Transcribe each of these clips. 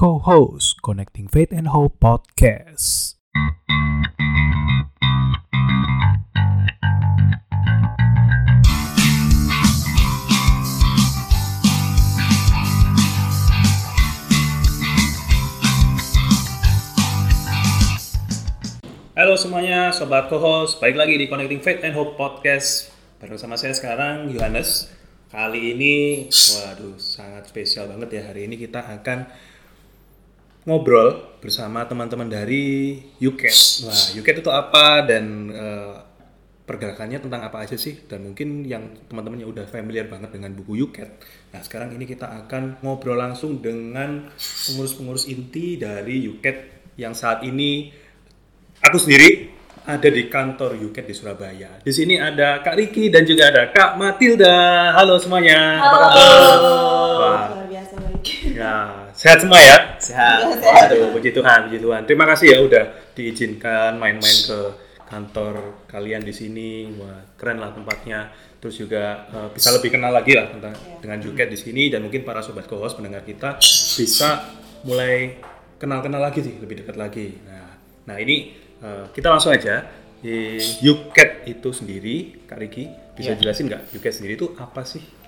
co-host Connecting Faith and Hope Podcast. Halo semuanya, sobat co-host, balik lagi di Connecting Faith and Hope Podcast Bareng sama saya sekarang, Yohanes. Kali ini, waduh, sangat spesial banget ya. Hari ini kita akan ngobrol bersama teman-teman dari UCAT Wah, UCAT itu apa dan eh, pergerakannya tentang apa aja sih Dan mungkin yang teman-temannya udah familiar banget dengan buku UCAT Nah, sekarang ini kita akan ngobrol langsung dengan pengurus-pengurus inti dari UCAT yang saat ini Aku sendiri ada di kantor UCAT di Surabaya. Di sini ada Kak Riki dan juga ada Kak Matilda. Halo semuanya. Apa kabar? Wah, Luar biasa baik. ya, sehat semua ya? Sehat. Aduh, puji Tuhan, puji Tuhan. Terima kasih ya udah diizinkan main-main ke kantor kalian di sini. Wah, keren lah tempatnya. Terus juga eh, bisa lebih kenal lagi lah tentang dengan UCAT di sini dan mungkin para sobat co-host pendengar kita bisa mulai kenal-kenal lagi sih, lebih dekat lagi. Nah, nah ini eh, kita langsung aja di UCAT itu sendiri, Kak Riki bisa Iya. jelasin nggak UCAT sendiri itu apa sih?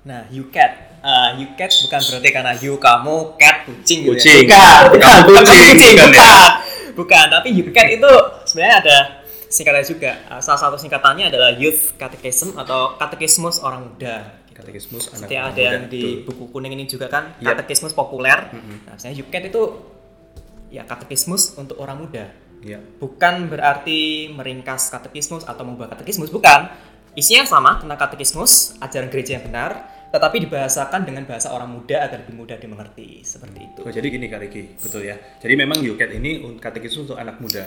Nah, you cat. Uh, you cat bukan berarti karena you kamu cat kucing gitu Kucing. ya. Bukan, bukan, bukan kucing, kucing, bukan bukan. ya? Bukan, tapi you cat itu sebenarnya ada singkatnya juga. Uh, salah satu singkatannya adalah Youth Catechism atau Katekismus Orang Muda. Katekismus anak Seperti ada muda, yang di betul. buku kuning ini juga kan, Yap. Katekismus populer. Nah, misalnya you cat itu ya katekismus untuk orang muda. Ya. Bukan berarti meringkas katekismus atau mengubah katekismus, bukan. Isinya sama tentang katekismus, ajaran gereja yang benar, tetapi dibahasakan dengan bahasa orang muda agar lebih mudah dimengerti. Seperti itu. Oh, jadi gini Kak Riki, betul ya. Jadi memang UCAT ini katekismus untuk anak muda.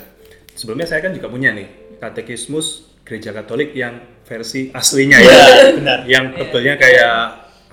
Sebelumnya saya kan juga punya nih katekismus gereja Katolik yang versi aslinya ya, benar. yang tebelnya kayak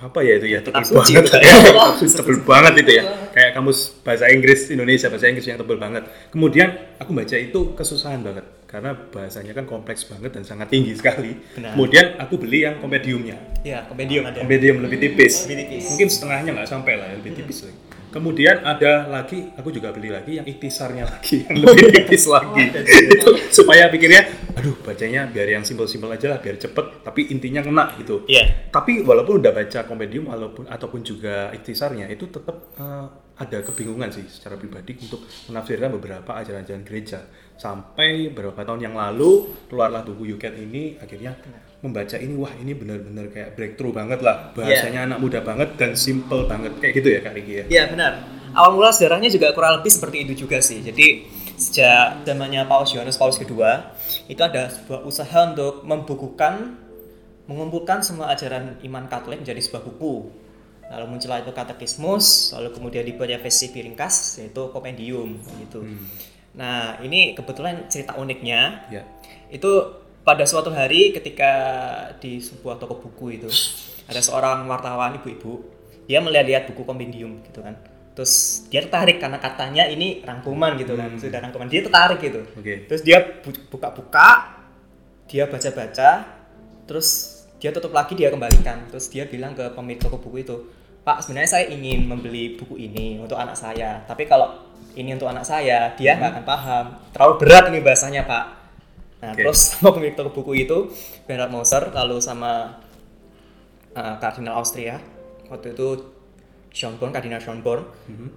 apa ya itu ya tebel banget ya, tebel banget itu ya, kayak kamus bahasa Inggris Indonesia bahasa Inggris yang tebel banget. Kemudian aku baca itu kesusahan banget karena bahasanya kan kompleks banget dan sangat tinggi sekali. Benar. Kemudian aku beli yang kompendiumnya Ya, kompendium ada. medium lebih tipis. Lebih tipis. Mungkin setengahnya nggak sampai lah, lebih tipis lagi. Kemudian ada lagi, aku juga beli lagi yang ikhtisarnya lagi, yang lebih tipis lagi. itu supaya pikirnya, aduh bacanya biar yang simpel-simpel aja lah, biar cepet, tapi intinya kena gitu. Iya. Tapi walaupun udah baca kompendium walaupun ataupun juga ikhtisarnya itu tetap eh, ada kebingungan sih secara pribadi untuk menafsirkan beberapa ajaran-ajaran gereja. Sampai beberapa tahun yang lalu keluarlah buku UCAT ini akhirnya membaca ini wah ini benar-benar kayak breakthrough banget lah bahasanya anak muda banget dan simple banget kayak gitu ya Kak Riki ya. Iya, benar. Awal mula sejarahnya juga kurang lebih seperti itu juga sih. Jadi sejak zamannya Paus Yohanes Paulus II itu ada sebuah usaha untuk membukukan mengumpulkan semua ajaran iman Katolik menjadi sebuah buku. Lalu muncullah itu katekismus, lalu kemudian dibuat versi piringkas yaitu kompendium gitu. Nah, ini kebetulan cerita uniknya. Ya. itu pada suatu hari ketika di sebuah toko buku itu ada seorang wartawan ibu-ibu dia melihat-lihat buku kompendium gitu kan. Terus dia tertarik karena katanya ini rangkuman gitu kan sudah rangkuman. Dia tertarik gitu. Oke. terus dia bu- buka-buka dia baca-baca terus dia tutup lagi dia kembalikan. Terus dia bilang ke pemilik toko buku itu pak sebenarnya saya ingin membeli buku ini untuk anak saya tapi kalau ini untuk anak saya dia nggak akan paham. Terlalu berat ini bahasanya pak. Nah Oke. terus sama pemilik toko buku itu Bernard Moser lalu sama uh, kardinal Austria. Waktu itu Schönborn kardinal Schönborn.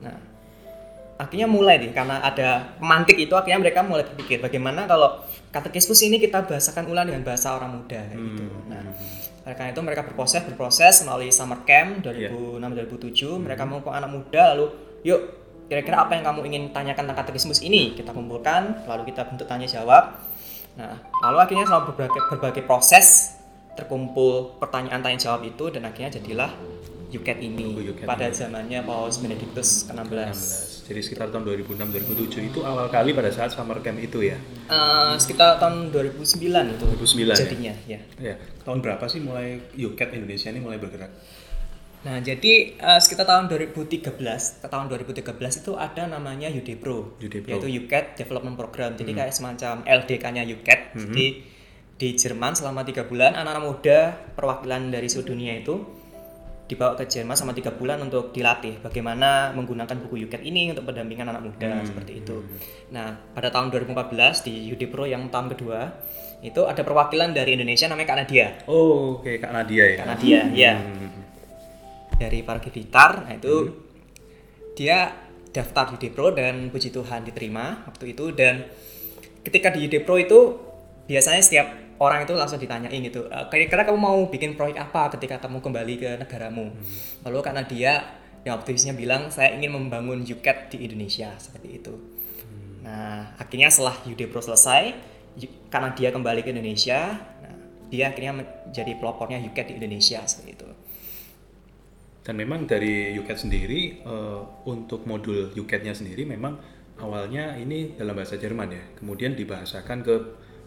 Nah akhirnya mulai nih karena ada pemantik itu akhirnya mereka mulai berpikir bagaimana kalau katekismus ini kita bahasakan ulang dengan bahasa orang muda kayak gitu. Nah, oleh karena itu mereka berproses berproses melalui summer camp 2006-2007 mereka mengumpulkan anak muda lalu yuk kira-kira apa yang kamu ingin tanyakan tentang katekismus ini kita kumpulkan lalu kita bentuk tanya jawab. Nah, lalu akhirnya selama berbagai, berbagai proses terkumpul pertanyaan tanya jawab itu dan akhirnya jadilah UCAT ini UCAT pada ini. zamannya Paus Benedictus ke-16. 16. Jadi sekitar tahun 2006-2007 itu awal kali pada saat summer camp itu ya. Eh, sekitar tahun 2009 itu 2009 ya? jadinya ya. Ya, tahun berapa sih mulai UCAT Indonesia ini mulai bergerak? Nah, jadi eh, sekitar tahun 2013 ke tahun 2013 itu ada namanya UDPRO, UDPRO. yaitu UCAT Development Program. Jadi kayak semacam LDK-nya UCAT. Jadi di Jerman selama tiga bulan anak-anak muda perwakilan dari seluruh dunia itu dibawa ke Jerman sama tiga bulan untuk dilatih bagaimana menggunakan buku Yuket ini untuk pendampingan anak muda seperti itu. Nah pada tahun 2014 di Yudi Pro yang tahun kedua itu ada perwakilan dari Indonesia namanya Kak Nadia. Oh, oke Kak Nadia ya. Kak Nadia, ya Hmm. Dari Pargi Blitar. Nah itu dia daftar di Pro dan puji Tuhan diterima waktu itu. Dan ketika di Pro itu biasanya setiap orang itu langsung ditanyain gitu "E, kira-kira kamu mau bikin proyek apa ketika kamu kembali ke negaramu? Lalu karena dia yang aktivisnya bilang saya ingin membangun UCAT di Indonesia seperti itu. Nah akhirnya setelah Pro selesai karena dia kembali ke Indonesia nah, dia akhirnya menjadi pelopornya UCAT di Indonesia seperti itu Dan memang dari UCAT sendiri eh, untuk modul UCAT-nya sendiri memang awalnya ini dalam bahasa Jerman ya, kemudian dibahasakan ke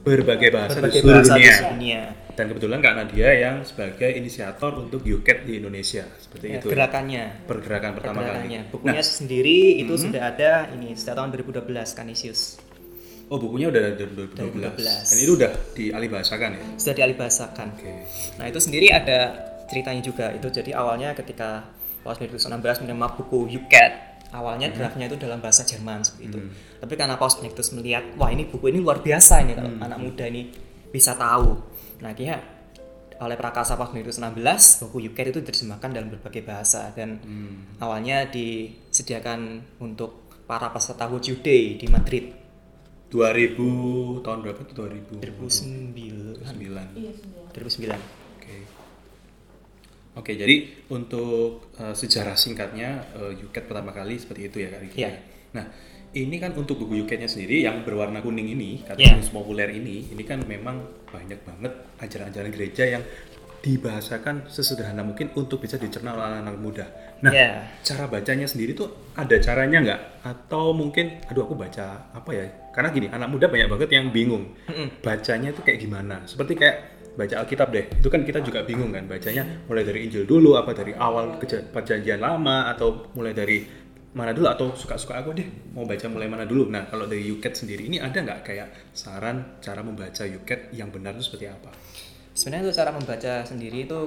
berbagai bahasa berbagai di seluruh bahasa dunia. dunia Dan kebetulan Kak Nadia yang sebagai inisiator untuk UCAT di Indonesia seperti Ya, itu. ya. gerakannya Pergerakan pertama kali. bukunya Nah, sendiri itu sudah ada ini sejak tahun 2012 Canisius oh bukunya udah dari 2012. 2012. Dan itu udah dialihbahasakan ya. sudah dialihbahasakan Oke. nah itu sendiri ada ceritanya juga itu. Jadi awalnya ketika tahun 2016 menerima buku UCAT awalnya draftnya itu dalam bahasa Jerman seperti itu. Tapi karena Paus Benedictus melihat wah ini buku ini luar biasa ini kalau anak muda ini bisa tahu. Nah akhirnya oleh Prakasa Paus Benedictus 16 buku UCAT itu diterjemahkan dalam berbagai bahasa dan awalnya disediakan untuk para peserta Wojo Day di Madrid. 2000 tahun berapa tuh 2000? 2009 2009. 2009 Oke. Oke, jadi untuk eh, sejarah singkatnya UCAT pertama kali seperti itu ya Kak Riki. Iya. Nah, ini kan untuk buku UCAT-nya sendiri yang berwarna kuning ini, kategori populer ini, ini kan memang banyak banget ajaran-ajaran gereja yang dibahasakan sesederhana mungkin untuk bisa dicerna oleh anak muda. Nah, Iya. cara bacanya sendiri tuh ada caranya nggak? Atau mungkin, aduh aku baca apa ya? Karena gini, anak muda banyak banget yang bingung. Bacanya tuh kayak gimana? Seperti kayak baca Alkitab deh. Itu kan kita juga bingung kan bacanya mulai dari Injil dulu, apa dari awal perjanjian lama, atau mulai dari mana dulu atau suka-suka aku deh mau baca mulai mana dulu. Nah kalau dari UCAT sendiri ini ada nggak kayak saran cara membaca UCAT yang benar itu seperti apa? Sebenarnya untuk cara membaca sendiri itu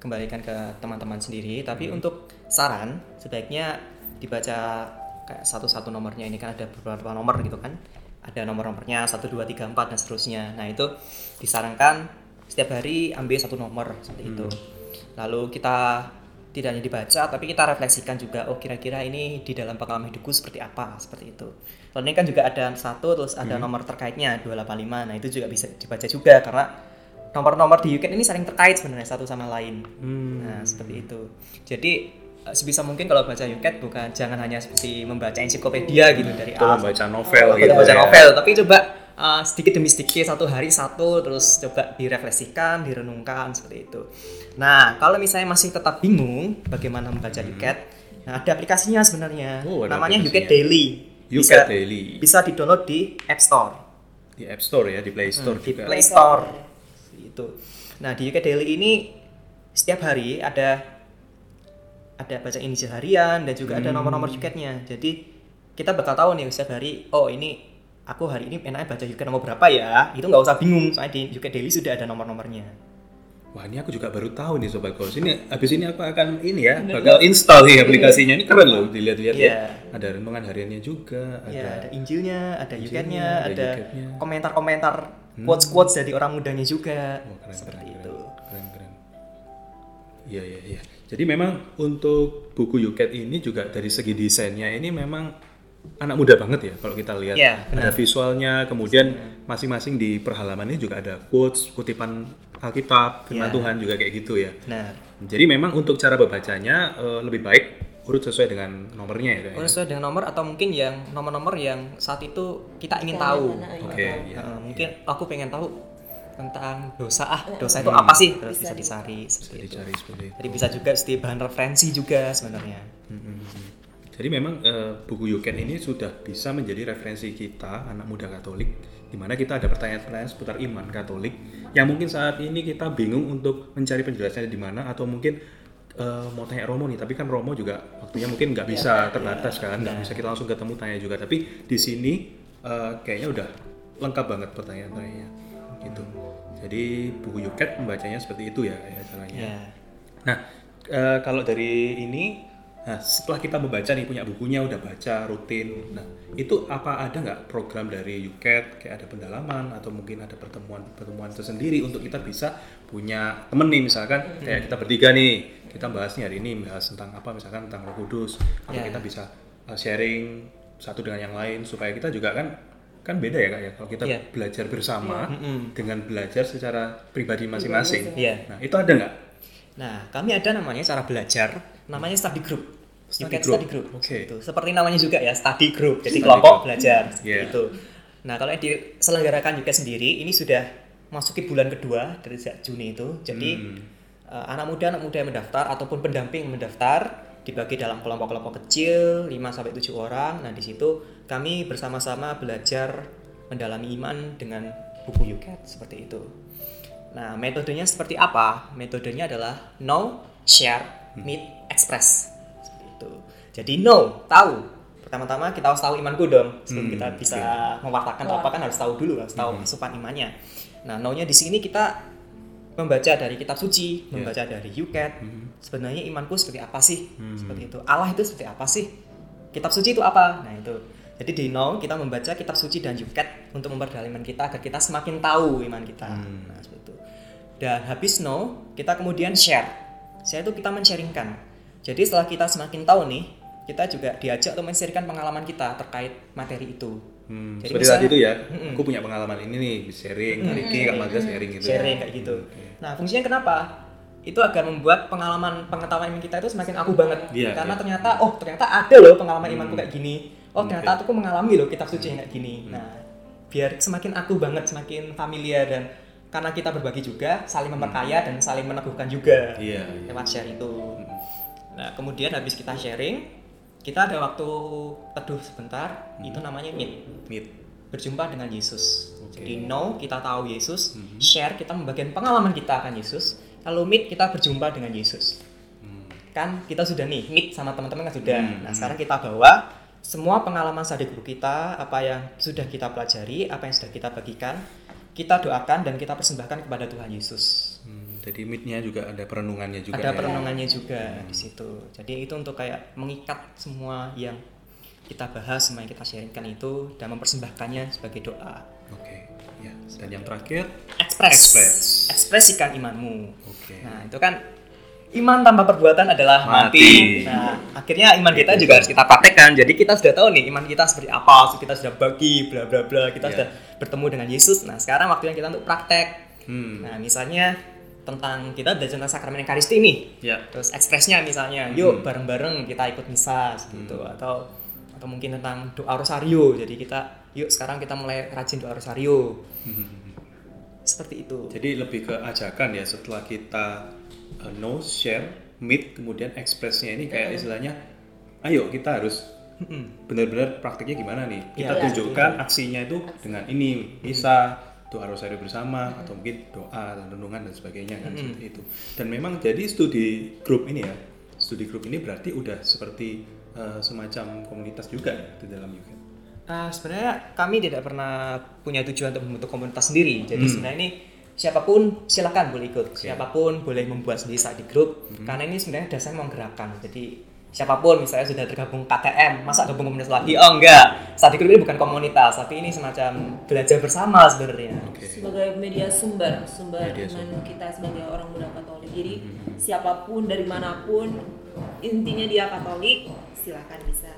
kembalikan ke teman-teman sendiri, tapi untuk saran sebaiknya dibaca kayak satu-satu nomornya ini kan ada beberapa nomor gitu kan. Ada nomor-nomornya 1 2 3 4 dan seterusnya. Nah, itu disarankan setiap hari ambil satu nomor seperti itu. Lalu kita tidak hanya dibaca tapi kita refleksikan juga oh kira-kira ini di dalam pengalaman hidupku seperti apa seperti itu. Soalnya kan juga ada satu terus ada nomor terkaitnya 285. Nah, itu juga bisa dibaca juga karena nomor-nomor di UCAT ini saling terkait sebenarnya satu sama lain. Nah, seperti itu. Jadi eh, sebisa mungkin kalau baca UCAT bukan jangan hanya seperti membaca ensiklopedia gitu dari Atau membaca novel atau gitu baca ya. novel, tapi coba uh, sedikit demi sedikit satu hari satu terus coba direfleksikan, direnungkan seperti itu. Nah, kalau misalnya masih tetap bingung bagaimana membaca UCAT, nah ada aplikasinya sebenarnya. Hmm. Oh, ada Namanya. UCAT Daily. UCAT Daily. Bisa di-download di App Store Di App Store ya, di Play Store di juga. Play Store itu. Nah di UK Daily ini setiap hari ada ada baca inisial harian dan juga ada nomor-nomor UCAT-nya. Jadi kita bakal tahu nih setiap hari, oh ini aku hari ini enaknya baca UCAT nomor berapa ya? Itu nggak usah bingung, soalnya di UK Daily sudah ada nomor-nomornya. Wah ini aku juga baru tahu nih Sobat Goals. Ini habis ini aku akan ini ya bakal install nih aplikasinya. Ini keren loh dilihat-lihat Iya. ya. Ada renungan hariannya juga. Ya, Ada ada Injilnya, ada Injilnya, ada ada UCAT-nya. komentar-komentar quotes-quotes dari orang mudanya juga. Wah, keren, seperti keren, itu. Keren, keren. Iya iya iya. Jadi memang untuk buku UCAT ini juga dari segi desainnya ini memang anak muda banget ya kalau kita lihat. Iya, ada visualnya, kemudian masing-masing di perhalamannya juga ada quotes, kutipan Alkitab, firman Iya. Tuhan juga kayak gitu ya. Nah, Jadi memang untuk cara membacanya eh, lebih baik urut sesuai dengan nomornya ya. Ya? Kalau sesuai dengan nomor atau mungkin yang nomor-nomor yang saat itu kita ingin tahu. Oke, iya. Nah, mungkin aku pengen tahu tentang dosa ah dosa itu apa sih terus bisa dicari Bisa seperti itu. dicari seperti itu. Jadi bisa juga seperti bahan referensi juga sebenarnya. Jadi memang eh, buku UCAT ini sudah bisa menjadi referensi kita anak muda Katolik, di mana kita ada pertanyaan-pertanyaan seputar iman Katolik yang mungkin saat ini kita bingung untuk mencari penjelasannya di mana atau mungkin eh, mau tanya Romo nih, tapi kan Romo juga waktunya mungkin nggak bisa terbatas kan, nggak bisa kita langsung ketemu tanya juga. Tapi di sini eh, kayaknya udah lengkap banget pertanyaan-pertanyaannya, gitu. Jadi buku UCAT membacanya seperti itu ya, ya caranya. Ya. Nah, eh, kalau dari ini, nah setelah kita membaca nih punya bukunya udah baca rutin, nah itu apa ada nggak program dari UCAT kayak ada pendalaman atau mungkin ada pertemuan-pertemuan tersendiri untuk kita bisa punya temen nih misalkan kayak kita bertiga nih kita bahas nih hari ini bahas tentang apa misalkan tentang Roh Kudus atau Ya. kita bisa uh, sharing satu dengan yang lain supaya kita juga kan kan beda ya kak ya kalau kita Iya. belajar bersama Mm-mm. dengan belajar secara pribadi masing-masing. Iya. Nah itu ada nggak? Nah, kami ada namanya cara belajar, namanya study group. Study group. Study group. Oke. Itu seperti namanya juga ya, study group. Jadi Study kelompok group. belajar Yeah. itu. Nah, kalau yang diselenggarakan juga sendiri, ini sudah masuki bulan kedua dari sejak Juni itu. Jadi Hmm. eh, anak muda anak muda yang mendaftar ataupun pendamping yang mendaftar dibagi dalam kelompok-kelompok kecil 5 sampai 7 orang. Nah, di situ kami bersama-sama belajar mendalami iman dengan buku Yuket seperti itu. Nah, metodenya seperti apa? Metodenya adalah know, share, meet, express. Seperti itu. Jadi know, tahu. Pertama-tama kita harus tahu imanku dong. Sebelum Hmm, kita bisa mewartakan atau apa kan harus tahu dulu, harus tahu asupan imannya. Nah, know-nya di sini kita membaca dari kitab suci, membaca dari Yuket. Sebenarnya imanku seperti apa sih? Seperti itu. Allah itu seperti apa sih? Kitab suci itu apa? Nah, itu. Jadi di know kita membaca kitab suci dan Yuket untuk memperdalam iman kita agar kita semakin tahu iman kita. Nah, seperti itu. Dan habis know, kita kemudian share. Share itu kita men-sharingkan. Jadi setelah kita semakin tahu nih, kita juga diajak untuk men-sharingkan pengalaman kita terkait materi itu. Hmm, Jadi seperti misalnya- tadi itu ya, aku punya pengalaman ini nih, sharing, Kak Riki, Kak Maga sharing gitu. sharing kayak gitu. Nah, fungsinya kenapa? Itu agar membuat pengalaman pengetahuan iman kita itu semakin aku banget. Iya, Karena iya. ternyata oh, ternyata ada loh pengalaman imanku kayak gini. Oh, Oke. ternyata aku mengalami loh kitab suci yang kayak gini. Nah, biar semakin aku banget, semakin familiar dan karena kita berbagi juga, saling memperkaya dan saling meneguhkan juga. Iya, iya. Lewat share itu. Nah, kemudian habis kita sharing, kita ada waktu teduh sebentar, itu namanya meet Meet. berjumpa dengan Yesus. Oke. Jadi know kita tahu Yesus, share kita membagikan pengalaman kita akan Yesus, lalu meet kita berjumpa dengan Yesus. Kan kita sudah nih meet sama teman-teman kan sudah. Hmm, Nah sekarang kita bawa semua pengalaman study group kita, apa yang sudah kita pelajari, apa yang sudah kita bagikan, kita doakan dan kita persembahkan kepada Tuhan Yesus. Hmm, jadi meetnya juga ada perenungannya juga. Ada ya? perenungannya juga di situ. Jadi itu untuk kayak mengikat semua yang kita bahas, semua yang kita sharingkan itu dan mempersembahkannya sebagai doa. Oke. Ya. Dan yang terakhir, Express. Express. Ekspresikan imanmu. Oke. Nah, itu kan iman tanpa perbuatan adalah Mati. mati. Nah, akhirnya iman kita juga harus kita praktekkan. Jadi kita sudah tahu nih iman kita seperti apa, kita sudah bagi bla bla bla, kita Iya. sudah bertemu dengan Yesus. Nah, sekarang waktunya kita untuk praktek. Hmm. Nah, misalnya tentang kita belajar tentang sakramen Ekaristi nih. Ya. Terus ekspresnya misalnya, yuk bareng-bareng kita ikut misa gitu atau atau mungkin tentang doa rosario. Jadi kita yuk sekarang kita mulai rajin doa rosario. Seperti itu. Jadi lebih ke ajakan ya setelah kita uh, know, share, meet, kemudian ekspresnya ini kayak istilahnya, ayo kita harus benar-benar praktiknya gimana nih? Kita Iya. tunjukkan aksinya itu dengan ini, bisa doa rosario bersama atau mungkin doa dan renungan dan sebagainya kan seperti itu. Dan memang jadi studi grup ini ya, studi grup ini berarti udah seperti uh, semacam komunitas juga ya di dalam UK. Nah, sebenarnya kami tidak pernah punya tujuan untuk membentuk komunitas sendiri. Jadi Hmm. sebenarnya ini siapa pun silakan boleh ikut. Siapa pun boleh membuat sendiri study group. Hmm. Karena ini sebenarnya dasarnya menggerakkan. Jadi siapa pun misalnya sudah tergabung KTM, masa gabung komunitas lagi? Oh enggak. Study group ini bukan komunitas, tapi ini semacam belajar bersama sebenarnya. Oke. sebagai media sumber sumber Media sumber. kita sebagai orang muda Katolik. Jadi siapa pun dari mana pun intinya dia Katolik silakan bisa.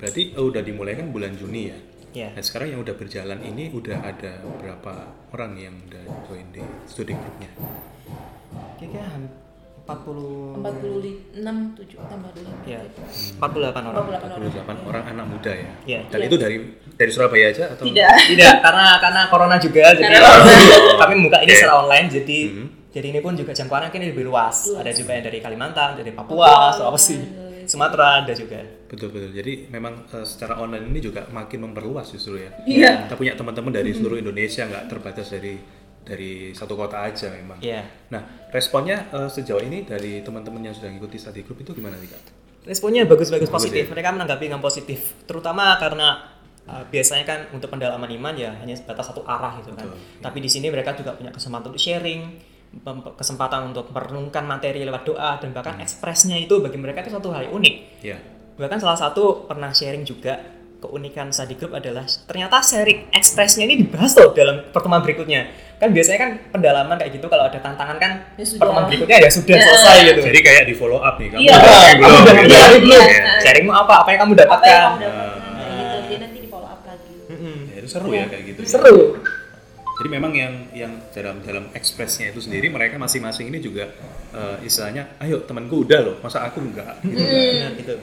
Berarti oh, udah dimulai kan bulan Juni ya? Ya. Nah sekarang yang udah berjalan ini udah ada berapa orang yang udah join di studi grupnya? Kira-kira ham- 40 46 7 tambah dulu. ya 48 orang. 48 orang. 28 orang anak muda ya? Iya. Dan Iya. itu dari dari Surabaya aja atau? Tidak. Tidak, karena karena corona juga jadi kami membuka ini secara online jadi Mhm. jadi ini pun juga jangkauannya kini lebih luas. Luas. Ada juga yang dari Kalimantan, dari Papua, Sulawesi. Sumatera ada juga. Betul betul. Jadi memang eh, secara online ini juga makin memperluas justru ya. Iya. Kita punya teman-teman dari seluruh Indonesia nggak terbatas dari dari satu kota aja memang. Iya. Nah responnya eh, sejauh ini dari teman-teman yang sudah mengikuti study group itu gimana nih kak? Responnya bagus-bagus Bagus positif. ya? Mereka menanggapi dengan positif. Terutama karena uh, biasanya kan untuk pendalaman iman ya hanya sebatas satu arah gitu kan. Betul, iya. Tapi di sini mereka juga punya kesempatan untuk sharing, kesempatan untuk merenungkan materi lewat doa dan bahkan ekspresnya itu bagi mereka itu satu hal yang unik. Ya. Bahkan salah satu pernah sharing juga keunikan study group adalah ternyata sharing ekspresnya ini dibahas loh dalam pertemuan berikutnya. Kan biasanya kan pendalaman kayak gitu kalau ada tantangan kan Ya sudah. pertemuan berikutnya ya sudah Ya. selesai gitu. Jadi kayak di follow up nih kamu Iya. belum? kamu udah Gitu. iya, belum? Iya. Sharingmu apa? Apa yang kamu apa dapatkan? yang kamu dapatkan Ah. Kayak gitu dia nanti di follow up lagi Mm-mm. Ya, itu seru ya kayak gitu. ya. Jadi memang yang yang dalam dalam ekspresnya itu sendiri mereka masing-masing ini juga eh, istilahnya, ayo temanku udah loh, masa aku enggak? Gitu. Benar itu.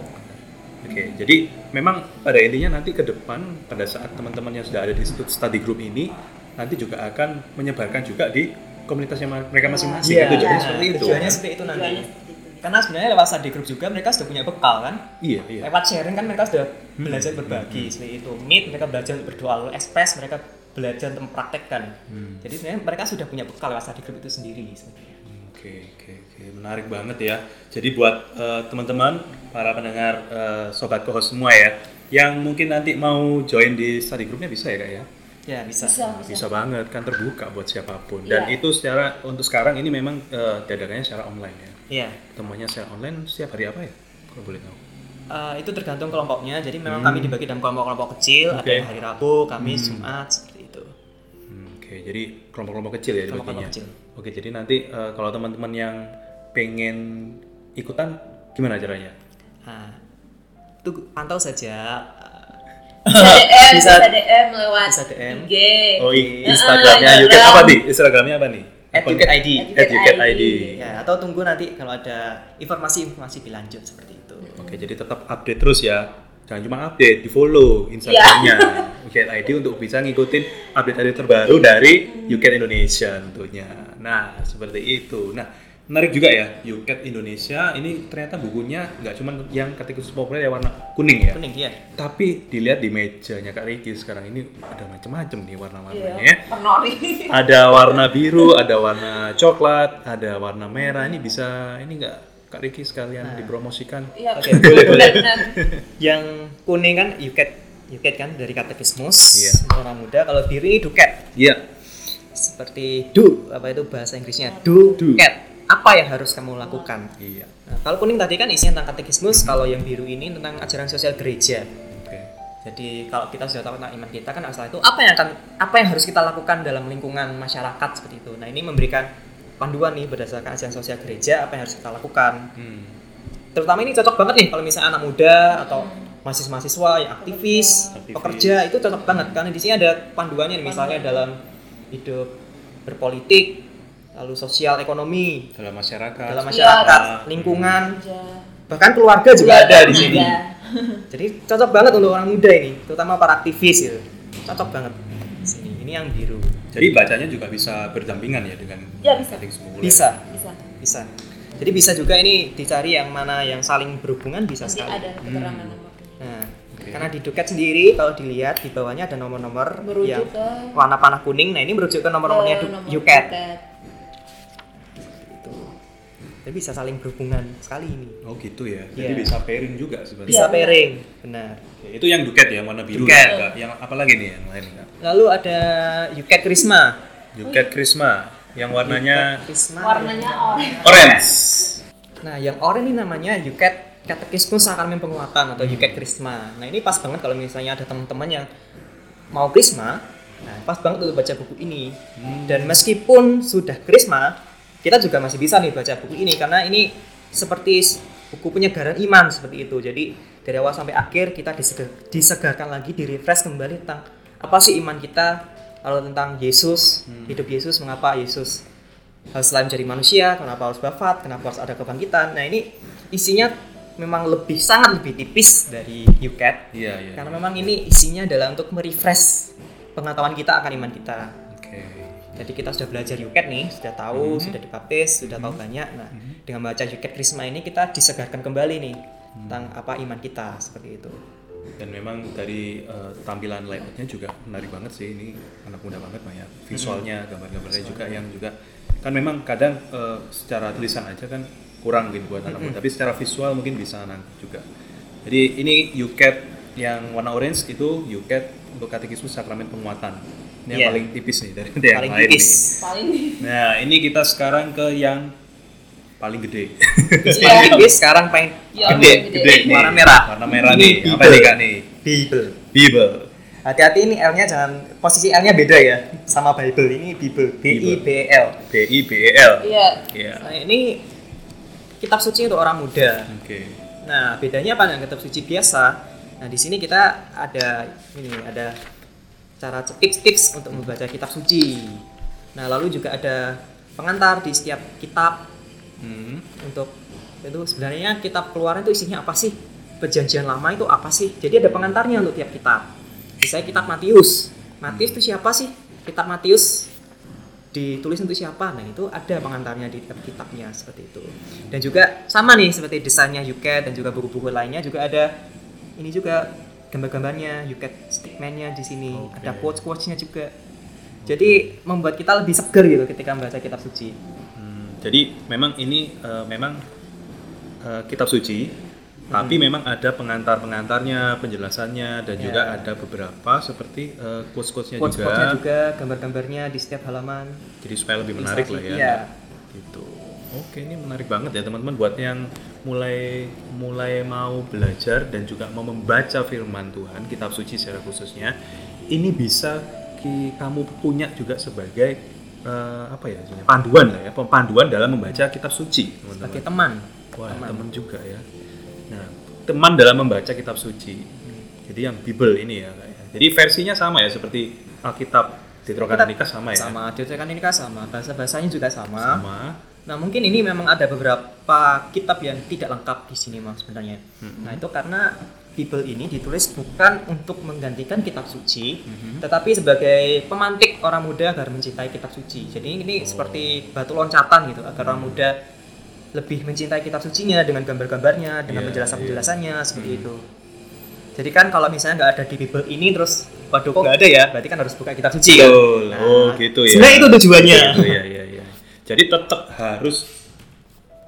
Oke, jadi memang pada intinya nanti ke depan pada saat teman-teman yang sudah ada di stu- study group ini nanti juga akan menyebarkan juga di komunitasnya mereka masing-masing. Iya, Tujuannya nah, seperti itu. tujuannya seperti itu nanti. tujuannya seperti itu Karena sebenarnya lewat study group juga mereka sudah punya bekal kan. Iya, iya. Lewat sharing kan mereka sudah belajar berbagi seperti itu. Meet mereka belajar untuk berdoa, lalu express mereka belajar untuk mempraktekkan. Jadi sebenarnya mereka sudah punya bekal lewat study group itu sendiri sebenarnya. Oke, oke, oke, menarik banget ya. Jadi buat eh, teman-teman, para pendengar eh, sobat kohos semua ya, yang mungkin nanti mau join di study groupnya bisa ya kak ya? Ya bisa. bisa Bisa banget, kan terbuka buat siapa pun. Dan Iya. itu secara untuk sekarang ini memang eh, diadakannya secara online ya. Iya. Temuannya secara online setiap hari apa ya? Kalau boleh tahu. Eh, itu tergantung kelompoknya. Jadi memang kami dibagi dalam kelompok-kelompok kecil. Ada Oke. yang hari Rabu, Kamis, Jumat. Hmm, Oke, jadi kelompok-kelompok kecil ya dibaginya. kecil. Oke, jadi nanti eh, kalau teman-teman yang pengen ikutan gimana caranya? Nah, itu pantau saja. bisa DM bisa, Bisa- DM lewat bisa DM. IG Oh, Instagramnya Instagram. Yuket apa nih? Instagramnya apa nih? Yuket ID. At Yuket ID. Ya, atau tunggu nanti kalau ada informasi-informasi lebih lanjut seperti itu. Oke, jadi tetap update terus ya. Jangan cuma update, di follow Instagramnya Yuket ID untuk bisa ngikutin update-update terbaru dari Yuket Indonesia tentunya. Nah, seperti itu. Nah, menarik juga ya, Yuket Indonesia ini ternyata bukunya nggak cuma yang kategori populer ya warna kuning ya. Kuning ya. Tapi dilihat di mejanya Kak Riki sekarang ini ada macam-macam nih warna-warnanya. iya penori Ada warna biru, ada warna coklat, ada warna merah. Ini bisa ini enggak Kak Riki sekalian dipromosikan? iya Oke, boleh, boleh. benar Yang kuning kan Yuket, Yuket kan dari katekismus untuk orang muda. Kalau biru ini Duket. Iya. Seperti do, apa itu bahasa Inggrisnya? Do, Do. cat. Apa yang harus kamu lakukan? Iya. Nah, kalau kuning tadi kan isinya tentang katekismus, kalau yang biru ini tentang ajaran sosial gereja. Oke. Jadi kalau kita sudah tahu tentang iman kita kan asal itu apa yang akan apa yang harus kita lakukan dalam lingkungan masyarakat seperti itu. Nah ini memberikan panduan nih berdasarkan ajaran sosial gereja apa yang harus kita lakukan. Hmm. Terutama ini cocok banget nih kalau misalnya anak muda atau mahasiswa-mahasiswa yang aktivis, Aktivis. pekerja itu cocok banget karena di sini ada panduannya nih, misalnya dalam hidup berpolitik, lalu sosial ekonomi, Dalam masyarakat. dalam masyarakat, Iya. lingkungan, Aja. bahkan keluarga juga Iya, ada di sini. ada. Jadi cocok banget untuk orang muda ini, terutama para aktivis gitu. Cocok banget. Sini, ini yang biru. Jadi bacanya juga bisa berdampingan ya dengan Ya, bisa. Bisa, bisa bisa. Jadi bisa juga ini dicari yang mana yang saling berhubungan bisa nanti sekali. ada keterangan nomornya Nah, Oke. karena di Duket sendiri kalau dilihat di bawahnya ada nomor-nomor yang ke warna panah kuning. Nah, ini merujuk ke nomor-nomornya Du- nomor Yuket. Yuket. Itu. Jadi bisa saling berhubungan sekali ini. Oh gitu ya. Jadi Iya. bisa pairing juga sebenarnya. Bisa Iya. pairing, benar. Oke, Itu yang duket ya, warna biru. Duket. Enggak, Yang apa lagi nih yang lain enggak? Lalu ada Yuket Krisma. Duket Krisma yang warnanya Yuket Krisma. warnanya orange orange. Nah, yang oranye ini namanya Yuket Katekismus Sakramen Penguatan atau Yuket Krisma. Nah, ini pas banget kalau misalnya ada teman-teman yang mau Krisma, nah pas banget untuk baca buku ini. Dan meskipun sudah Krisma, kita juga masih bisa nih baca buku ini karena ini seperti buku penyegaran iman seperti itu. Jadi dari awal sampai akhir kita disegar- disegarkan lagi, direfresh kembali tentang apa sih iman kita, lalu tentang Yesus, hidup Yesus, mengapa Yesus harus selain menjadi manusia, kenapa harus wafat, kenapa harus ada kebangkitan. Nah ini isinya memang lebih sangat lebih tipis dari Yuket Iya, iya. karena memang ini isinya adalah untuk merefresh pengetahuan kita akan iman kita. Oke. Jadi kita sudah belajar Yuket nih, sudah tahu, sudah dibaptis, sudah tahu banyak. Nah dengan baca Yuket Krisma ini kita disegarkan kembali nih tentang apa iman kita seperti itu. Dan memang dari eh, tampilan layoutnya juga menarik banget sih. Ini anak muda banget Maya. Visualnya, gambar-gambarnya juga yang juga kan memang kadang eh, secara tulisan aja kan kurang mungkin buat anak muda. Tapi secara visual mungkin bisa nangkep juga. Jadi ini Yuket yang warna orange itu Yuket untuk katekismus sakramen penguatan. Ini yang Iya. paling tipis nih dari yang paling lain tipis. nih. paling Nah, ini kita sekarang ke yang paling gede. Paling tipis sekarang paling Iya, gede. paling gede. nih. Warna merah. Warna merah Ini nih. Apa Bible. nih Kak nih? Bible. Bible. Hati-hati ini L-nya jangan posisi L-nya beda ya sama Bible. Ini Bible. B I B E L. B I B E L. iya Iya. Nah, ini kitab suci untuk orang muda. Oke. Nah, bedanya apa dengan kitab suci biasa? Nah, di sini kita ada ini ada cara tips-tips untuk membaca kitab suci. Nah, lalu juga ada pengantar di setiap kitab Hmm. untuk itu sebenarnya kitab keluaran itu isinya apa sih? Perjanjian lama itu apa sih? Jadi ada pengantarnya untuk tiap kitab. Misalnya kitab Matius. Matius itu siapa sih? Kitab Matius ditulis untuk siapa? Nah, itu ada pengantarnya di tiap kitabnya seperti itu. Dan juga sama nih seperti desainnya Yuket dan juga buku-buku lainnya juga ada ini juga gambar-gambarnya Yuket statementnya di sini. Oke. Ada quotes-quotesnya juga. Jadi membuat kita lebih segar gitu ketika membaca kitab suci. Hmm, jadi memang ini eh, memang eh, kitab suci, tapi memang ada pengantar-pengantarnya, penjelasannya, dan Ya. juga ada beberapa seperti eh, quotes-quotesnya juga. quotes-quotesnya juga, gambar-gambarnya di setiap halaman. Jadi supaya lebih menarik lah ya. Iya. Gitu. Oke, ini menarik banget ya teman-teman buat yang mulai mulai mau belajar dan juga mau membaca firman Tuhan, kitab suci secara khususnya. Ini bisa ki- kamu punya juga sebagai eh, apa ya? Panduan lah ya, panduan dalam membaca kitab suci, teman-teman. Sebagai teman. Wah, teman. teman juga ya. Nah, teman dalam membaca kitab suci. Jadi yang Bible ini ya, ya. Jadi versinya sama ya seperti Alkitab Deuterokanonika sama ya. Sama, Deuterokanonika sama, bahasa-bahasanya juga sama. Sama. Nah, mungkin ini memang ada beberapa kitab yang tidak lengkap di sini Mas sebenarnya. Nah, itu karena Bible ini ditulis bukan untuk menggantikan kitab suci, tetapi sebagai pemantik orang muda agar mencintai kitab suci. Jadi ini seperti batu loncatan gitu agar orang muda lebih mencintai kitab sucinya dengan gambar-gambarnya, dengan Iya, penjelasan-penjelasannya seperti itu. Jadi kan kalau misalnya nggak ada di Bible ini terus waduh kok nggak ada ya, berarti kan harus buka kitab suci kan. Nah, oh, gitu ya. Sebenarnya itu tujuannya. Gitu, Iya, iya, iya. Jadi tetap harus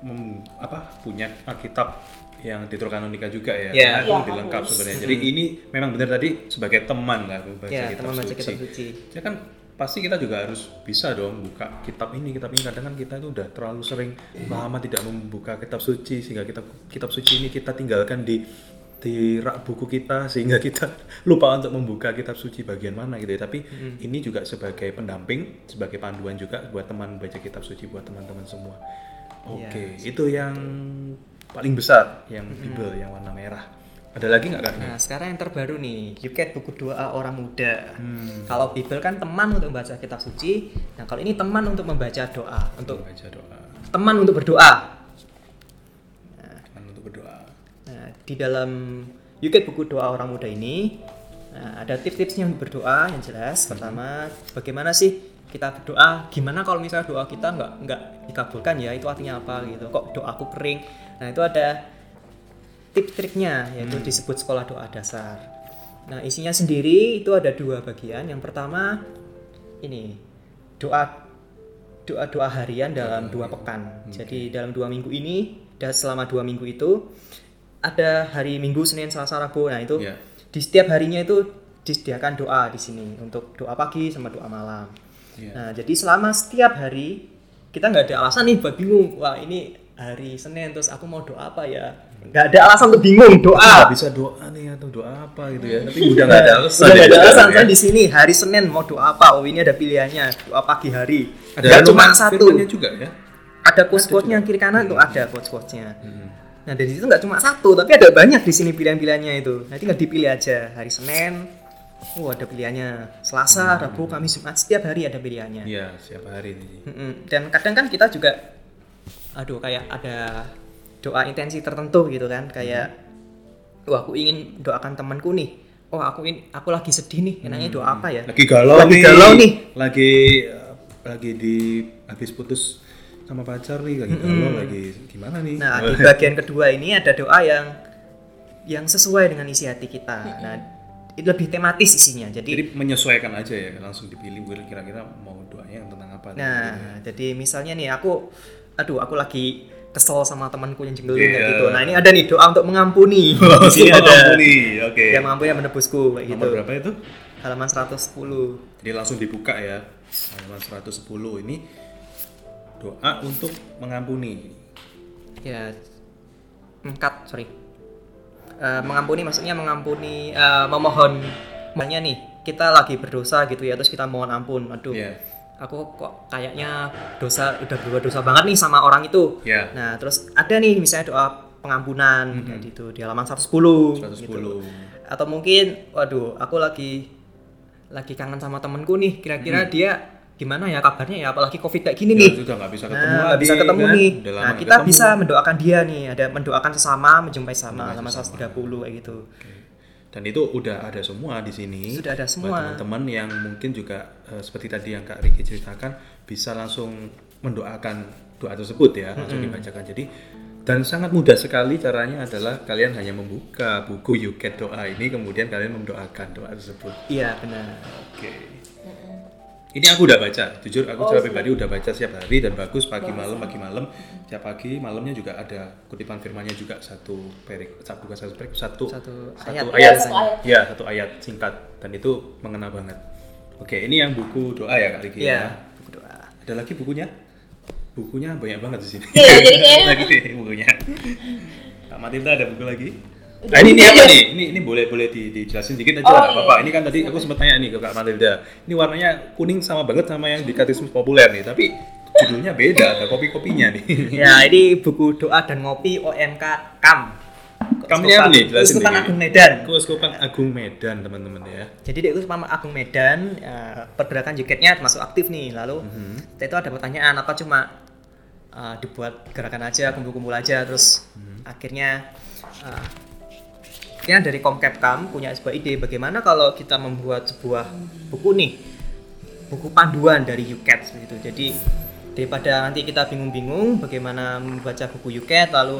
mem- apa punya Alkitab yang Deuterokanonika juga ya. Iya. Karena itu Iya, lebih lengkap harus. sebenarnya. Jadi ini memang benar tadi sebagai teman lah membaca Ya, kitab teman baca suci. kitab suci. Ya kan pasti kita juga harus bisa dong buka kitab ini. Kitab ini kadang kan kita itu udah terlalu sering lama tidak membuka kitab suci sehingga kitab kitab suci ini kita tinggalkan di di rak buku kita sehingga kita lupa untuk membuka kitab suci bagian mana gitu ya. Tapi ini juga sebagai pendamping sebagai panduan juga buat teman baca kitab suci buat teman-teman semua. Oke itu yang paling besar yang Bible yang warna merah ada lagi nggak kan Nah, sekarang yang terbaru nih, Yuket buku doa orang muda. Hmm. Kalau Bible kan teman untuk membaca kitab suci. Nah, kalau ini teman untuk membaca doa, untuk baca doa teman untuk berdoa. teman untuk berdoa Nah, di dalam Yuket buku doa orang muda ini nah, ada tips-tipsnya untuk berdoa yang jelas. Pertama, bagaimana sih kita berdoa? Gimana kalau misalnya doa kita nggak nggak dikabulkan ya? Itu artinya apa gitu? Kok doaku kering? Nah, itu ada tips-triknya yaitu disebut sekolah doa dasar. Nah, isinya sendiri itu ada dua bagian. Yang pertama ini doa doa doa harian dalam dua pekan. Jadi dalam dua minggu ini dan selama dua minggu itu ada hari Minggu, Senin, Selasa, Rabu. Nah itu Iya. di setiap harinya itu disediakan doa di sini untuk doa pagi sama doa malam. Iya. Nah jadi selama setiap hari kita nggak ada alasan nih buat bingung. Wah ini hari Senin terus aku mau doa apa ya? Nggak ada alasan untuk bingung doa. nggak bisa doa nih atau doa apa gitu ya tapi udah nggak ada alasan Udah ya nggak ada alasan sekarang kan ya. di sini hari Senin mau doa apa? Oh ini ada pilihannya doa pagi hari. ada Nggak cuma satu. juga ya Ada quotes-quotesnya kiri kanan tuh ada quotes-quotesnya. Nah dari situ nggak cuma satu, tapi ada banyak di sini pilihan-pilihannya itu. Nah tinggal dipilih aja hari Senin. Oh ada pilihannya. Selasa, Rabu, Kamis, Jumat setiap hari ada pilihannya. iya siapa hari ini. Dan kadang kan kita juga, aduh kayak ada doa intensi tertentu gitu kan, kayak, wah aku ingin doakan temanku nih. Oh aku ini, aku lagi sedih nih. Enaknya doa apa ya? lagi galau Lagi nih galau nih. lagi lagi di habis putus sama pacar nih lagi galau lagi gimana nih Nah, di bagian kedua ini ada doa yang yang sesuai dengan isi hati kita. Nah, itu lebih tematis isinya. Jadi, jadi menyesuaikan aja ya langsung dipilih kira-kira mau doanya yang tentang apa nih, nah, gitu ya. jadi misalnya nih aku aduh, aku lagi kesel sama temanku yang jengkelin kayak Iya. gitu. Nah, ini ada nih doa untuk mengampuni. Di sini ada Mengampuni, oke yang mengampuni yang menebusku kayak gitu. nomor berapa itu halaman 110. Jadi langsung dibuka ya. Halaman 110 ini doa untuk mengampuni. Ya, empat sorry. Eh, mengampuni maksudnya mengampuni eh, memohon makanya nih kita lagi berdosa gitu ya terus kita mohon ampun aduh Iya. Aku kok kayaknya dosa udah berbuat dosa banget nih sama orang itu Iya. nah terus ada nih misalnya doa pengampunan kayak gitu di halaman 110, 110. gitu. atau mungkin waduh aku lagi lagi kangen sama temenku nih kira-kira dia gimana ya kabarnya ya apalagi covid kayak gini Ya, nih sudah nggak bisa ketemu Nah, lagi, bisa ketemu kan? nih. Nah, kita ketemu. bisa mendoakan dia nih, ada mendoakan sesama, menjumpai sama, sama sesama. 130 kayak gitu. Dan itu udah ada semua di sini. Sudah ada Buat semua. teman-teman yang mungkin juga eh, seperti tadi yang Kak Riki ceritakan bisa langsung mendoakan doa tersebut ya, langsung dibacakan. Jadi dan sangat mudah sekali caranya adalah kalian hanya membuka buku Yuket doa ini kemudian kalian mendoakan doa tersebut. Iya, benar. Oke. Ini aku udah baca, jujur aku Oh, secara pribadi udah baca setiap hari dan bagus pagi malam pagi malam tiap pagi malamnya juga ada kutipan firmannya juga satu perik satu bukan satu perik satu Satu satu ayat. ayat, Iya, satu ayat. ya satu ayat singkat dan itu mengena banget. Oke ini yang buku doa ya kak Riki Iya, ya. buku doa. Ada lagi bukunya? Bukunya banyak banget di sini. Iya, jadi kayaknya- lagi nih bukunya. Kak Matilda ada buku lagi? Nah, ini, ini apa nih? Ini ini boleh boleh di, dijelasin dikit aja Oh, lah, iya. Bapak. Ini kan tadi aku sempat tanya nih ke Kak Matilda. Ini warnanya kuning sama banget sama yang di katekismus populer nih, tapi judulnya beda, ada kopi-kopinya nih. Ya, ini buku doa dan ngopi OMK KAM. Kamnya apa nih? Jelasin Keuskupan dikit. Agung Medan. Keuskupan Agung Medan, teman-teman ya. Jadi di Keuskupan Agung Medan, eh, pergerakan juketnya termasuk aktif nih. Lalu Mhm. kita itu ada pertanyaan apa cuma eh, dibuat gerakan aja, kumpul-kumpul aja, terus Mhm. akhirnya eh, akhirnya dari Komkepkam punya sebuah ide bagaimana kalau kita membuat sebuah buku nih, buku panduan dari UCAT begitu. Jadi daripada nanti kita bingung-bingung bagaimana membaca buku UCAT lalu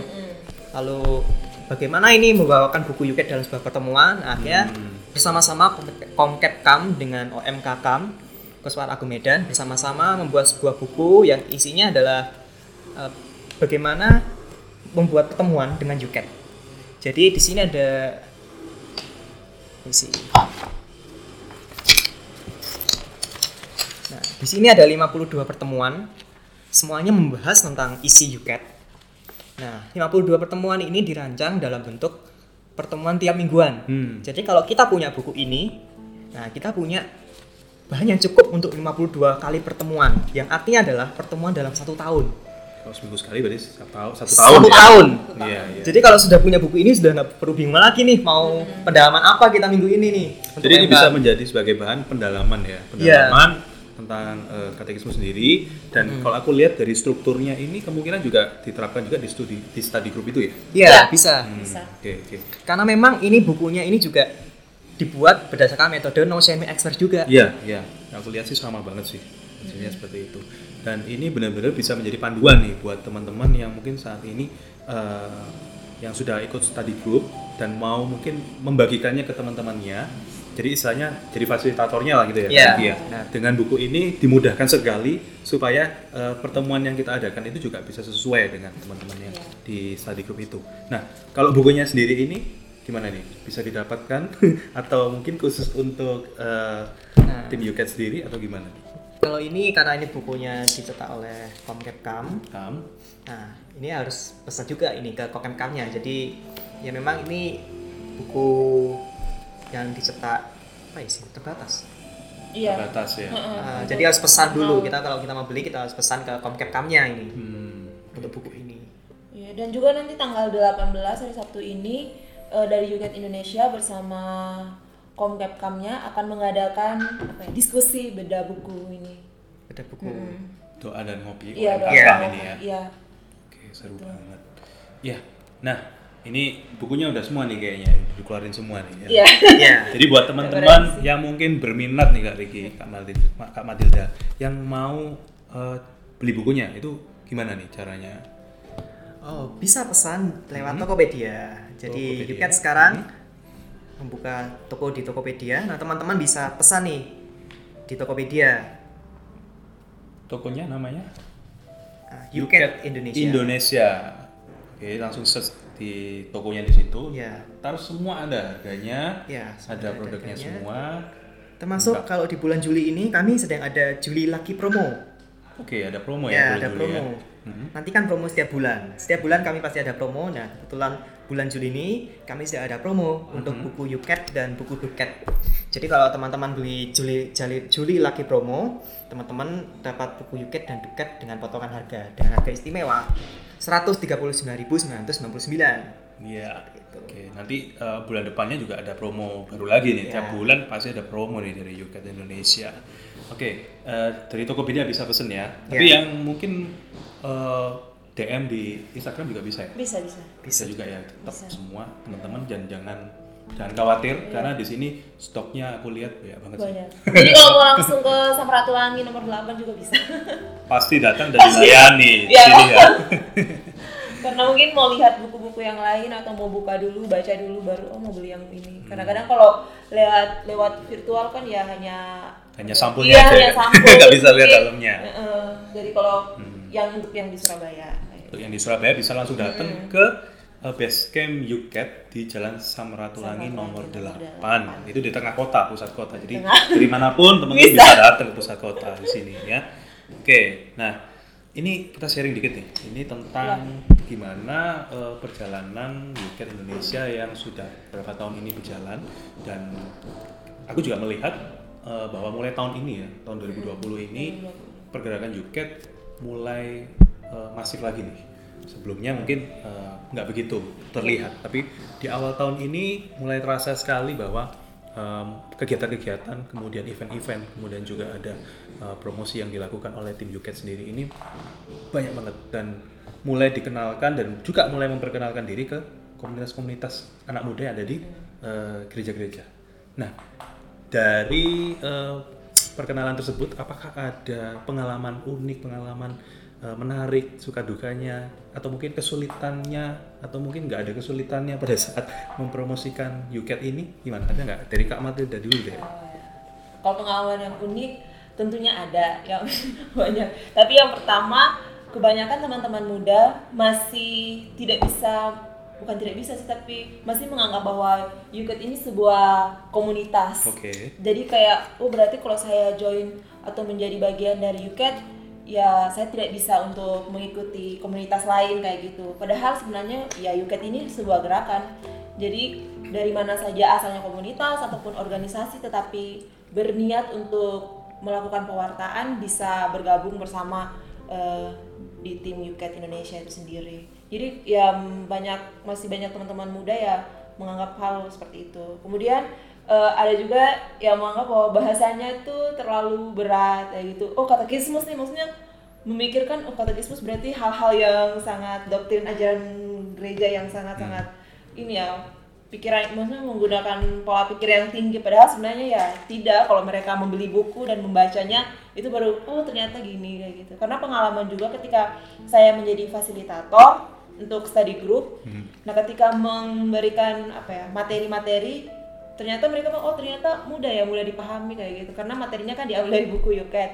lalu bagaimana ini membawakan buku UCAT dalam sebuah pertemuan Nah, akhirnya bersama-sama Komkepkam dengan OMKKam Kesuar Agung Medan bersama-sama membuat sebuah buku yang isinya adalah eh, bagaimana membuat pertemuan dengan UCAT jadi di sini ada isi Nah, di sini ada 52 pertemuan. Semuanya membahas tentang isi UCAT. Nah, 52 pertemuan ini dirancang dalam bentuk pertemuan tiap mingguan. Hmm. Jadi kalau kita punya buku ini, nah kita punya bahan yang cukup untuk 52 kali pertemuan. Yang artinya adalah pertemuan dalam satu tahun. Kalau seminggu sekali berarti satu tahun, satu Satu tahun ya. tahun. Iya, iya. Jadi kalau sudah punya buku ini sudah nggak perlu bingung lagi nih mau pendalaman apa kita minggu ini nih. untuk Jadi ini bisa menjadi sebagai bahan pendalaman ya, pendalaman tentang eh, katekisme sendiri dan Hmm. kalau aku lihat dari strukturnya ini kemungkinan juga diterapkan juga di studi di study group itu ya. Iya, Iya. bisa. Hmm, Bisa. Oke, oke. Karena memang ini bukunya ini juga dibuat berdasarkan metode no semi expert juga. Iya, iya. Aku lihat sih sama banget sih. Hasilnya seperti itu. Dan ini benar-benar bisa menjadi panduan nih buat teman-teman yang mungkin saat ini eh, yang sudah ikut study group dan mau mungkin membagikannya ke teman-temannya. Jadi istilahnya jadi fasilitatornya lah gitu ya. Iya, Kak Ki ya. Dengan buku ini dimudahkan sekali supaya eh, pertemuan yang kita adakan itu juga bisa sesuai dengan teman-teman yang di study group itu. Nah, kalau bukunya sendiri ini gimana nih? Bisa didapatkan atau mungkin khusus untuk eh, Nah. tim UCAT sendiri atau gimana? Kalau ini karena ini bukunya dicetak oleh Komkepkam. Kam? Nah, ini harus pesan juga ini ke Komkepkamnya. Jadi ya memang ini buku yang dicetak apa ya sih terbatas. Iya. Terbatas ya. Nah, jadi harus pesan dulu kita kalau kita mau beli kita harus pesan ke Komkepkamnya ini Hmm. untuk buku ini. Iya, dan juga nanti tanggal 18 hari Sabtu ini eh, dari UGAT Indonesia bersama Komkepkamnya akan mengadakan apa ya, diskusi beda buku ini. Ada buku. Doa dan ngopi. Iya, UMKM doa ini ya. Iya. Oke, seru banget. Ya. Nah, ini bukunya udah semua nih kayaknya. Dikeluarin semua nih ya. Iya. Iya. Jadi buat teman-teman yang mungkin berminat nih Kak Riki, Kak Matilda, Kak Matilda yang mau eh, beli bukunya itu gimana nih caranya? Oh, bisa pesan lewat Tokopedia. Jadi Tokopedia. Yuket sekarang membuka toko di Tokopedia. Nah, teman-teman bisa pesan nih di Tokopedia. Tokonya namanya? Nah, Yuket Indonesia. Indonesia. Oke, langsung search di tokonya di situ. Iya. Ntar semua ada harganya, semua ada produknya harganya. semua. Termasuk Enggak. kalau di bulan Juli ini kami sedang ada Juli Lucky Promo. Oke, ada promo ya, ya. ada Juli promo. ya. Nanti kan promo setiap bulan. Setiap bulan kami pasti ada promo. Nah, kebetulan bulan Juli ini kami sudah ada promo untuk Mhm. buku Yuket dan buku Duket. Jadi kalau teman-teman beli Juli Juli, Juli Lucky Promo, teman-teman dapat buku Yuket dan Duket dengan potongan harga dengan harga istimewa 139.999. Iya. Gitu. Oke, nanti eh, bulan depannya juga ada promo baru lagi nih. Tiap Ya. bulan pasti ada promo nih dari Yuket Indonesia. Oke, eh, dari Tokopedia bisa pesen ya. Tapi Ya. yang mungkin eh, DM di Instagram juga bisa ya. Bisa bisa. Bisa juga ya. Tetap Bisa. semua teman-teman jangan jangan jangan khawatir karena di sini stoknya aku lihat banyak banget sih. Banyak. Jadi kalau mau langsung ke Samratulangi nomor 8 juga bisa. Pasti datang dan dilayani di Iya. sini ya. Karena mungkin mau lihat buku-buku yang lain atau mau buka dulu, baca dulu baru oh mau beli yang ini. Kadang-kadang kalau lewat lewat virtual kan ya hanya Hanya sampulnya iya, aja hanya ya. sampul. Nggak bisa lihat dalamnya. Hmm. eh, jadi kalau yang untuk yang di Surabaya. Untuk yang di Surabaya bisa langsung datang ke uh, base camp Yuket di Jalan Samratulangi nomor nomor 8. Itu di tengah kota, pusat kota. Jadi Tengah. dari mana pun teman-teman Bisa. bisa. datang ke pusat kota di sini ya. Oke, nah ini kita sharing dikit nih. Ini tentang gimana uh, perjalanan Yuket Indonesia yang sudah beberapa tahun ini berjalan dan aku juga melihat uh, bahwa mulai tahun ini ya, tahun 2020 ini pergerakan Yuket mulai uh, masif lagi nih. Sebelumnya mungkin uh, nggak begitu terlihat, tapi di awal tahun ini mulai terasa sekali bahwa um, kegiatan-kegiatan, kemudian event-event, kemudian juga ada uh, promosi yang dilakukan oleh tim Yuket sendiri ini banyak banget dan mulai dikenalkan dan juga mulai memperkenalkan diri ke komunitas-komunitas anak muda yang ada di uh, gereja-gereja. Nah, dari eh, perkenalan tersebut, apakah ada pengalaman unik, pengalaman eh, menarik, suka dukanya, atau mungkin kesulitannya, atau mungkin nggak ada kesulitannya pada saat mempromosikan Yuket ini? Gimana? Ada nggak? Dari Kak Matilda dulu deh. Oh, ya. Kalau pengalaman yang unik tentunya ada yang banyak. Tapi yang pertama kebanyakan teman-teman muda masih tidak bisa bukan tidak bisa sih tapi masih menganggap bahwa Yuket ini sebuah komunitas. Oke. Jadi kayak oh berarti kalau saya join atau menjadi bagian dari Yuket ya saya tidak bisa untuk mengikuti komunitas lain kayak gitu. Padahal sebenarnya ya Yuket ini sebuah gerakan. Jadi dari mana saja asalnya komunitas ataupun organisasi tetapi berniat untuk melakukan pewartaan bisa bergabung bersama eh, di tim Yuket Indonesia itu sendiri. Jadi ya banyak masih banyak teman-teman muda ya menganggap hal seperti itu. Kemudian eh, ada juga yang menganggap bahwa bahasanya itu terlalu berat kayak gitu. Oh katekismus nih maksudnya memikirkan oh katekismus berarti hal-hal yang sangat doktrin ajaran gereja yang sangat-sangat ini ya pikiran maksudnya menggunakan pola pikir yang tinggi. Padahal sebenarnya ya tidak kalau mereka membeli buku dan membacanya itu baru oh ternyata gini kayak gitu. Karena pengalaman juga ketika saya menjadi fasilitator untuk study group nah ketika memberikan apa ya materi-materi ternyata mereka bilang, oh ternyata mudah ya mudah dipahami kayak gitu. Karena materinya kan diambil dari buku Yuket.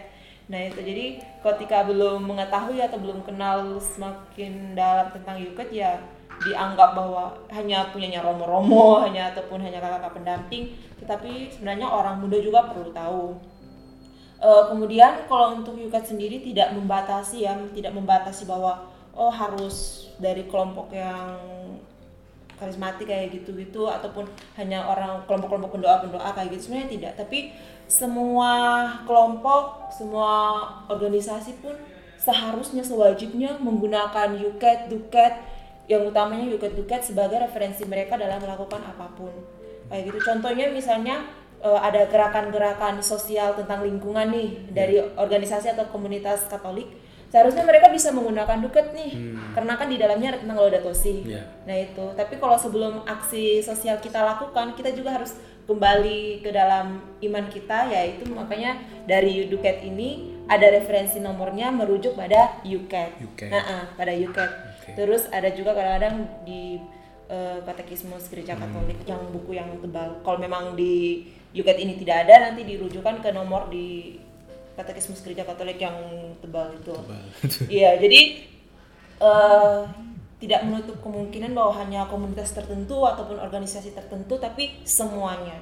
Nah itu. Jadi ketika belum mengetahui atau belum kenal semakin dalam tentang Yuket ya dianggap bahwa hanya punyanya romo-romo hanya ataupun hanya kakak-kakak pendamping. Tetapi sebenarnya orang muda juga perlu tahu. Eh, kemudian kalau untuk Yukat sendiri tidak membatasi ya tidak membatasi bahwa oh harus dari kelompok yang karismatik kayak gitu-gitu ataupun hanya orang kelompok-kelompok pendoa-pendoa kayak gitu sebenarnya tidak. Tapi semua kelompok semua organisasi pun seharusnya sewajibnya menggunakan Yuket, Duket yang utamanya Yuket Duket sebagai referensi mereka dalam melakukan apa pun. Kayak gitu. Contohnya misalnya eh, ada gerakan-gerakan sosial tentang lingkungan nih dari organisasi atau komunitas Katolik seharusnya mereka bisa menggunakan duket nih karena kan di dalamnya ada tentang Laudato Si. Iya. Nah itu, tapi kalau sebelum aksi sosial kita lakukan, kita juga harus kembali ke dalam iman kita, yaitu makanya dari Duket ini ada referensi nomornya merujuk pada Yuket. Nah, ah, pada Yuket. Oke. Terus ada juga kadang-kadang di eh, katekismus gereja Katolik yang buku yang tebal. Kalau memang di Yuket ini tidak ada, nanti dirujukan ke nomor di katekismus gereja Katolik yang tebal itu. Iya, jadi eh, tidak menutup kemungkinan bahwa hanya komunitas tertentu ataupun organisasi tertentu, tapi semuanya.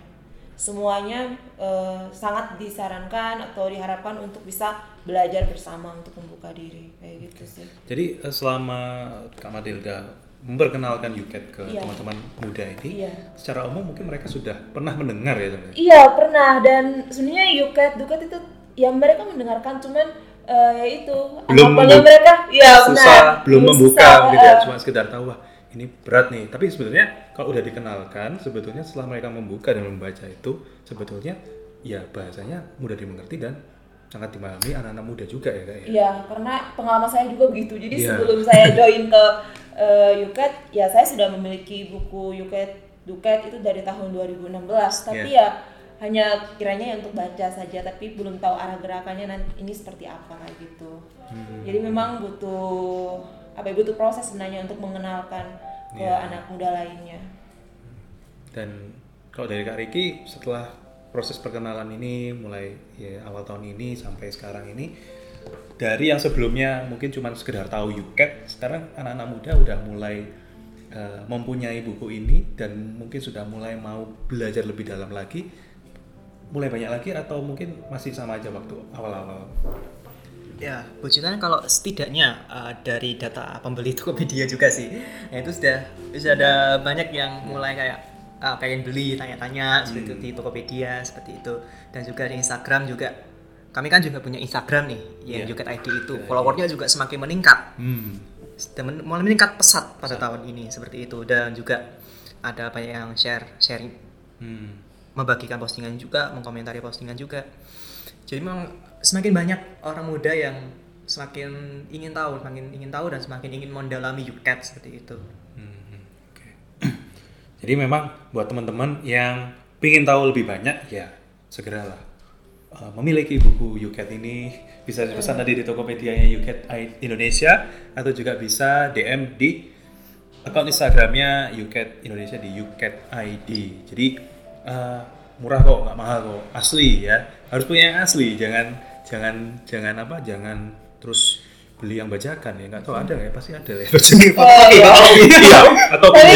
semuanya eh, sangat disarankan atau diharapkan untuk bisa belajar bersama untuk membuka diri kayak gitu sih. Jadi eh, selama Kak Matilda memperkenalkan UCAT ke Iya. teman-teman muda ini, Iya. secara umum mungkin mereka sudah pernah mendengar ya sebenarnya. Iya pernah dan sebenarnya Yuket Duket itu ya mereka mendengarkan cuman eh, ya itu Belum mereka ya susah, benar belum membuka susah, gitu ya, cuma sekedar tahu wah ini berat nih. Tapi sebenarnya kalau udah dikenalkan, sebetulnya setelah mereka membuka dan membaca itu, sebetulnya ya bahasanya mudah dimengerti dan sangat dimahami anak-anak muda juga ya kak ya. Iya, karena pengalaman saya juga begitu. Jadi Iya. sebelum saya join ke Yuket, ya saya sudah memiliki buku Yuket Duket itu dari tahun 2016. Tapi Iya. ya hanya kiranya ya untuk baca saja, tapi belum tahu arah gerakannya nanti ini seperti apa kayak gitu. Hmm. Jadi memang butuh apa ya, butuh proses sebenarnya untuk mengenalkan ke Iya. anak muda lainnya. Dan kalau dari Kak Riki setelah proses perkenalan ini mulai ya, awal tahun ini sampai sekarang ini dari yang sebelumnya mungkin cuma sekedar tahu UCAT, sekarang anak-anak muda udah mulai eh, mempunyai buku ini dan mungkin sudah mulai mau belajar lebih dalam lagi, mulai banyak lagi atau mungkin masih sama aja waktu awal-awal. Ya, puji Tuhan kalau setidaknya uh, dari data pembeli Tokopedia juga sih, ya itu sudah sudah ada banyak yang mulai kayak uh, pengen beli, tanya-tanya seperti itu di Tokopedia seperti itu, dan juga di Instagram juga. Kami kan juga punya Instagram nih, yang Iya. juga ID itu, followernya juga semakin meningkat, Hmm. mulai meningkat pesat pada tahun ini seperti itu, dan juga ada banyak yang share, sharing Hmm. Membagikan postingan juga, mengkomentari postingan juga. Jadi memang semakin banyak orang muda yang semakin ingin tahu, semakin ingin tahu dan semakin ingin mendalami UCAT seperti itu. Hmm, oke. Jadi memang buat teman-teman yang ingin tahu lebih banyak ya segeralah uh, memiliki buku UCAT ini bisa dipesan tadi di Tokopedia-nya UCAT Indonesia atau juga bisa DM di akun Instagramnya UCAT Indonesia di UCAT ID. Jadi uh, murah kok, nggak mahal kok, asli ya. Harus punya yang asli, jangan jangan jangan apa, jangan terus beli yang bajakan ya. Nggak tahu ada nggak ya? Pasti ada ya. Oh, iya. iya atau Tapi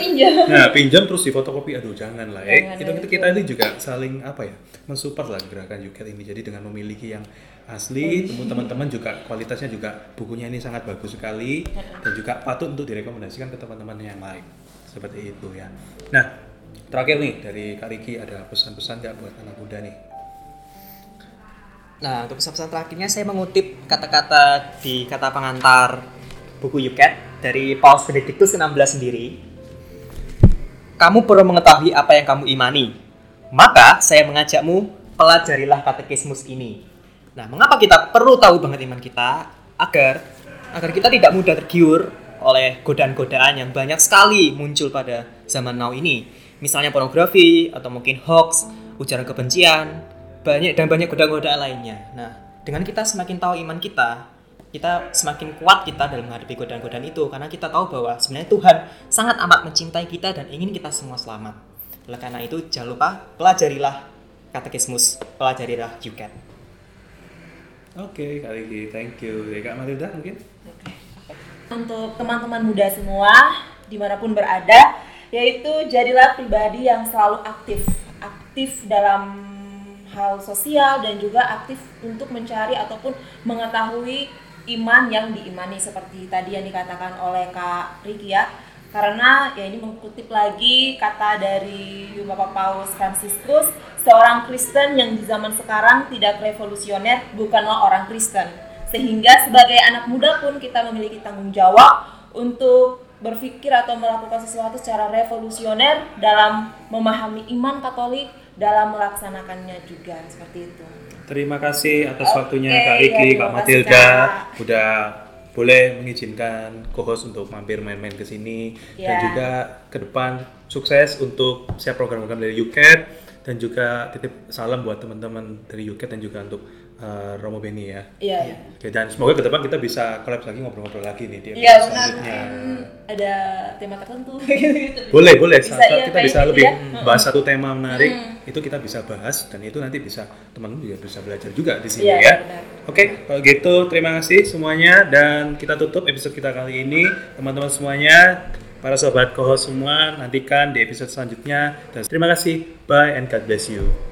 pinjam. Nah, pinjam terus difotokopi aduh jangan lah ya. Itu itu kita ini juga saling apa ya? mensupport lah gerakan UCAT ini. Jadi dengan memiliki yang asli, teman-teman juga kualitasnya juga bukunya ini sangat bagus sekali dan juga patut untuk direkomendasikan ke teman-teman yang lain. Seperti itu ya. Nah, terakhir nih dari Kak Riki ada pesan-pesan nggak buat anak muda nih? Nah, untuk pesan-pesan terakhirnya saya mengutip kata-kata di kata pengantar buku UCAT dari Paus Benedictus ke-16 sendiri. Kamu perlu mengetahui apa yang kamu imani. Maka saya mengajakmu pelajarilah katekismus ini. Nah, mengapa kita perlu tahu banget iman kita? Agar agar kita tidak mudah tergiur oleh godaan-godaan yang banyak sekali muncul pada zaman now ini. Misalnya pornografi atau mungkin hoax, ujaran kebencian, banyak dan banyak godaan-godaan lainnya. Nah, dengan kita semakin tahu iman kita, kita semakin kuat kita dalam menghadapi godaan-godaan itu karena kita tahu bahwa sebenarnya Tuhan sangat amat mencintai kita dan ingin kita semua selamat. Oleh karena itu, jangan lupa pelajarilah katekismus, pelajarilah UCAT. Oke, Kak Riki, thank you. Dari Kak Matilda mungkin? Untuk teman-teman muda semua, di mana pun berada, yaitu jadilah pribadi yang selalu aktif, aktif dalam hal sosial dan juga aktif untuk mencari ataupun mengetahui iman yang diimani seperti tadi yang dikatakan oleh Kak Riki ya. Karena ya ini mengutip lagi kata dari Bapak Paus Fransiskus, seorang Kristen yang di zaman sekarang tidak revolusioner bukanlah orang Kristen. Sehingga sebagai anak muda pun kita memiliki tanggung jawab untuk berpikir atau melakukan sesuatu secara revolusioner dalam memahami iman Katolik dalam melaksanakannya juga seperti itu. Terima kasih atas Oke, waktunya Kak ya, Riki, terima Kak Matilda, Kak. udah boleh mengizinkan co-host untuk mampir main-main ke sini dan Ya. juga ke depan sukses untuk siap program-program dari UCAT dan juga titip salam buat teman-teman dari UCAT dan juga untuk uh, Romo Beni ya. Iya, iya. Oke, dan semoga ke depan kita bisa collab lagi ngobrol-ngobrol lagi nih di Iya episode benar. selanjutnya. Hmm, ada tema tertentu gitu. Boleh, boleh. Bisa, Saat iya, kita bisa gitu lebih ya. bahas satu tema menarik, Hmm. itu kita bisa bahas dan itu nanti bisa teman-teman juga bisa belajar juga di sini Iya, ya. benar. Oke, kalau gitu terima kasih semuanya dan kita tutup episode kita kali ini. Teman-teman semuanya, para sobat kohos semua nantikan di episode selanjutnya dan terima kasih bye and God bless you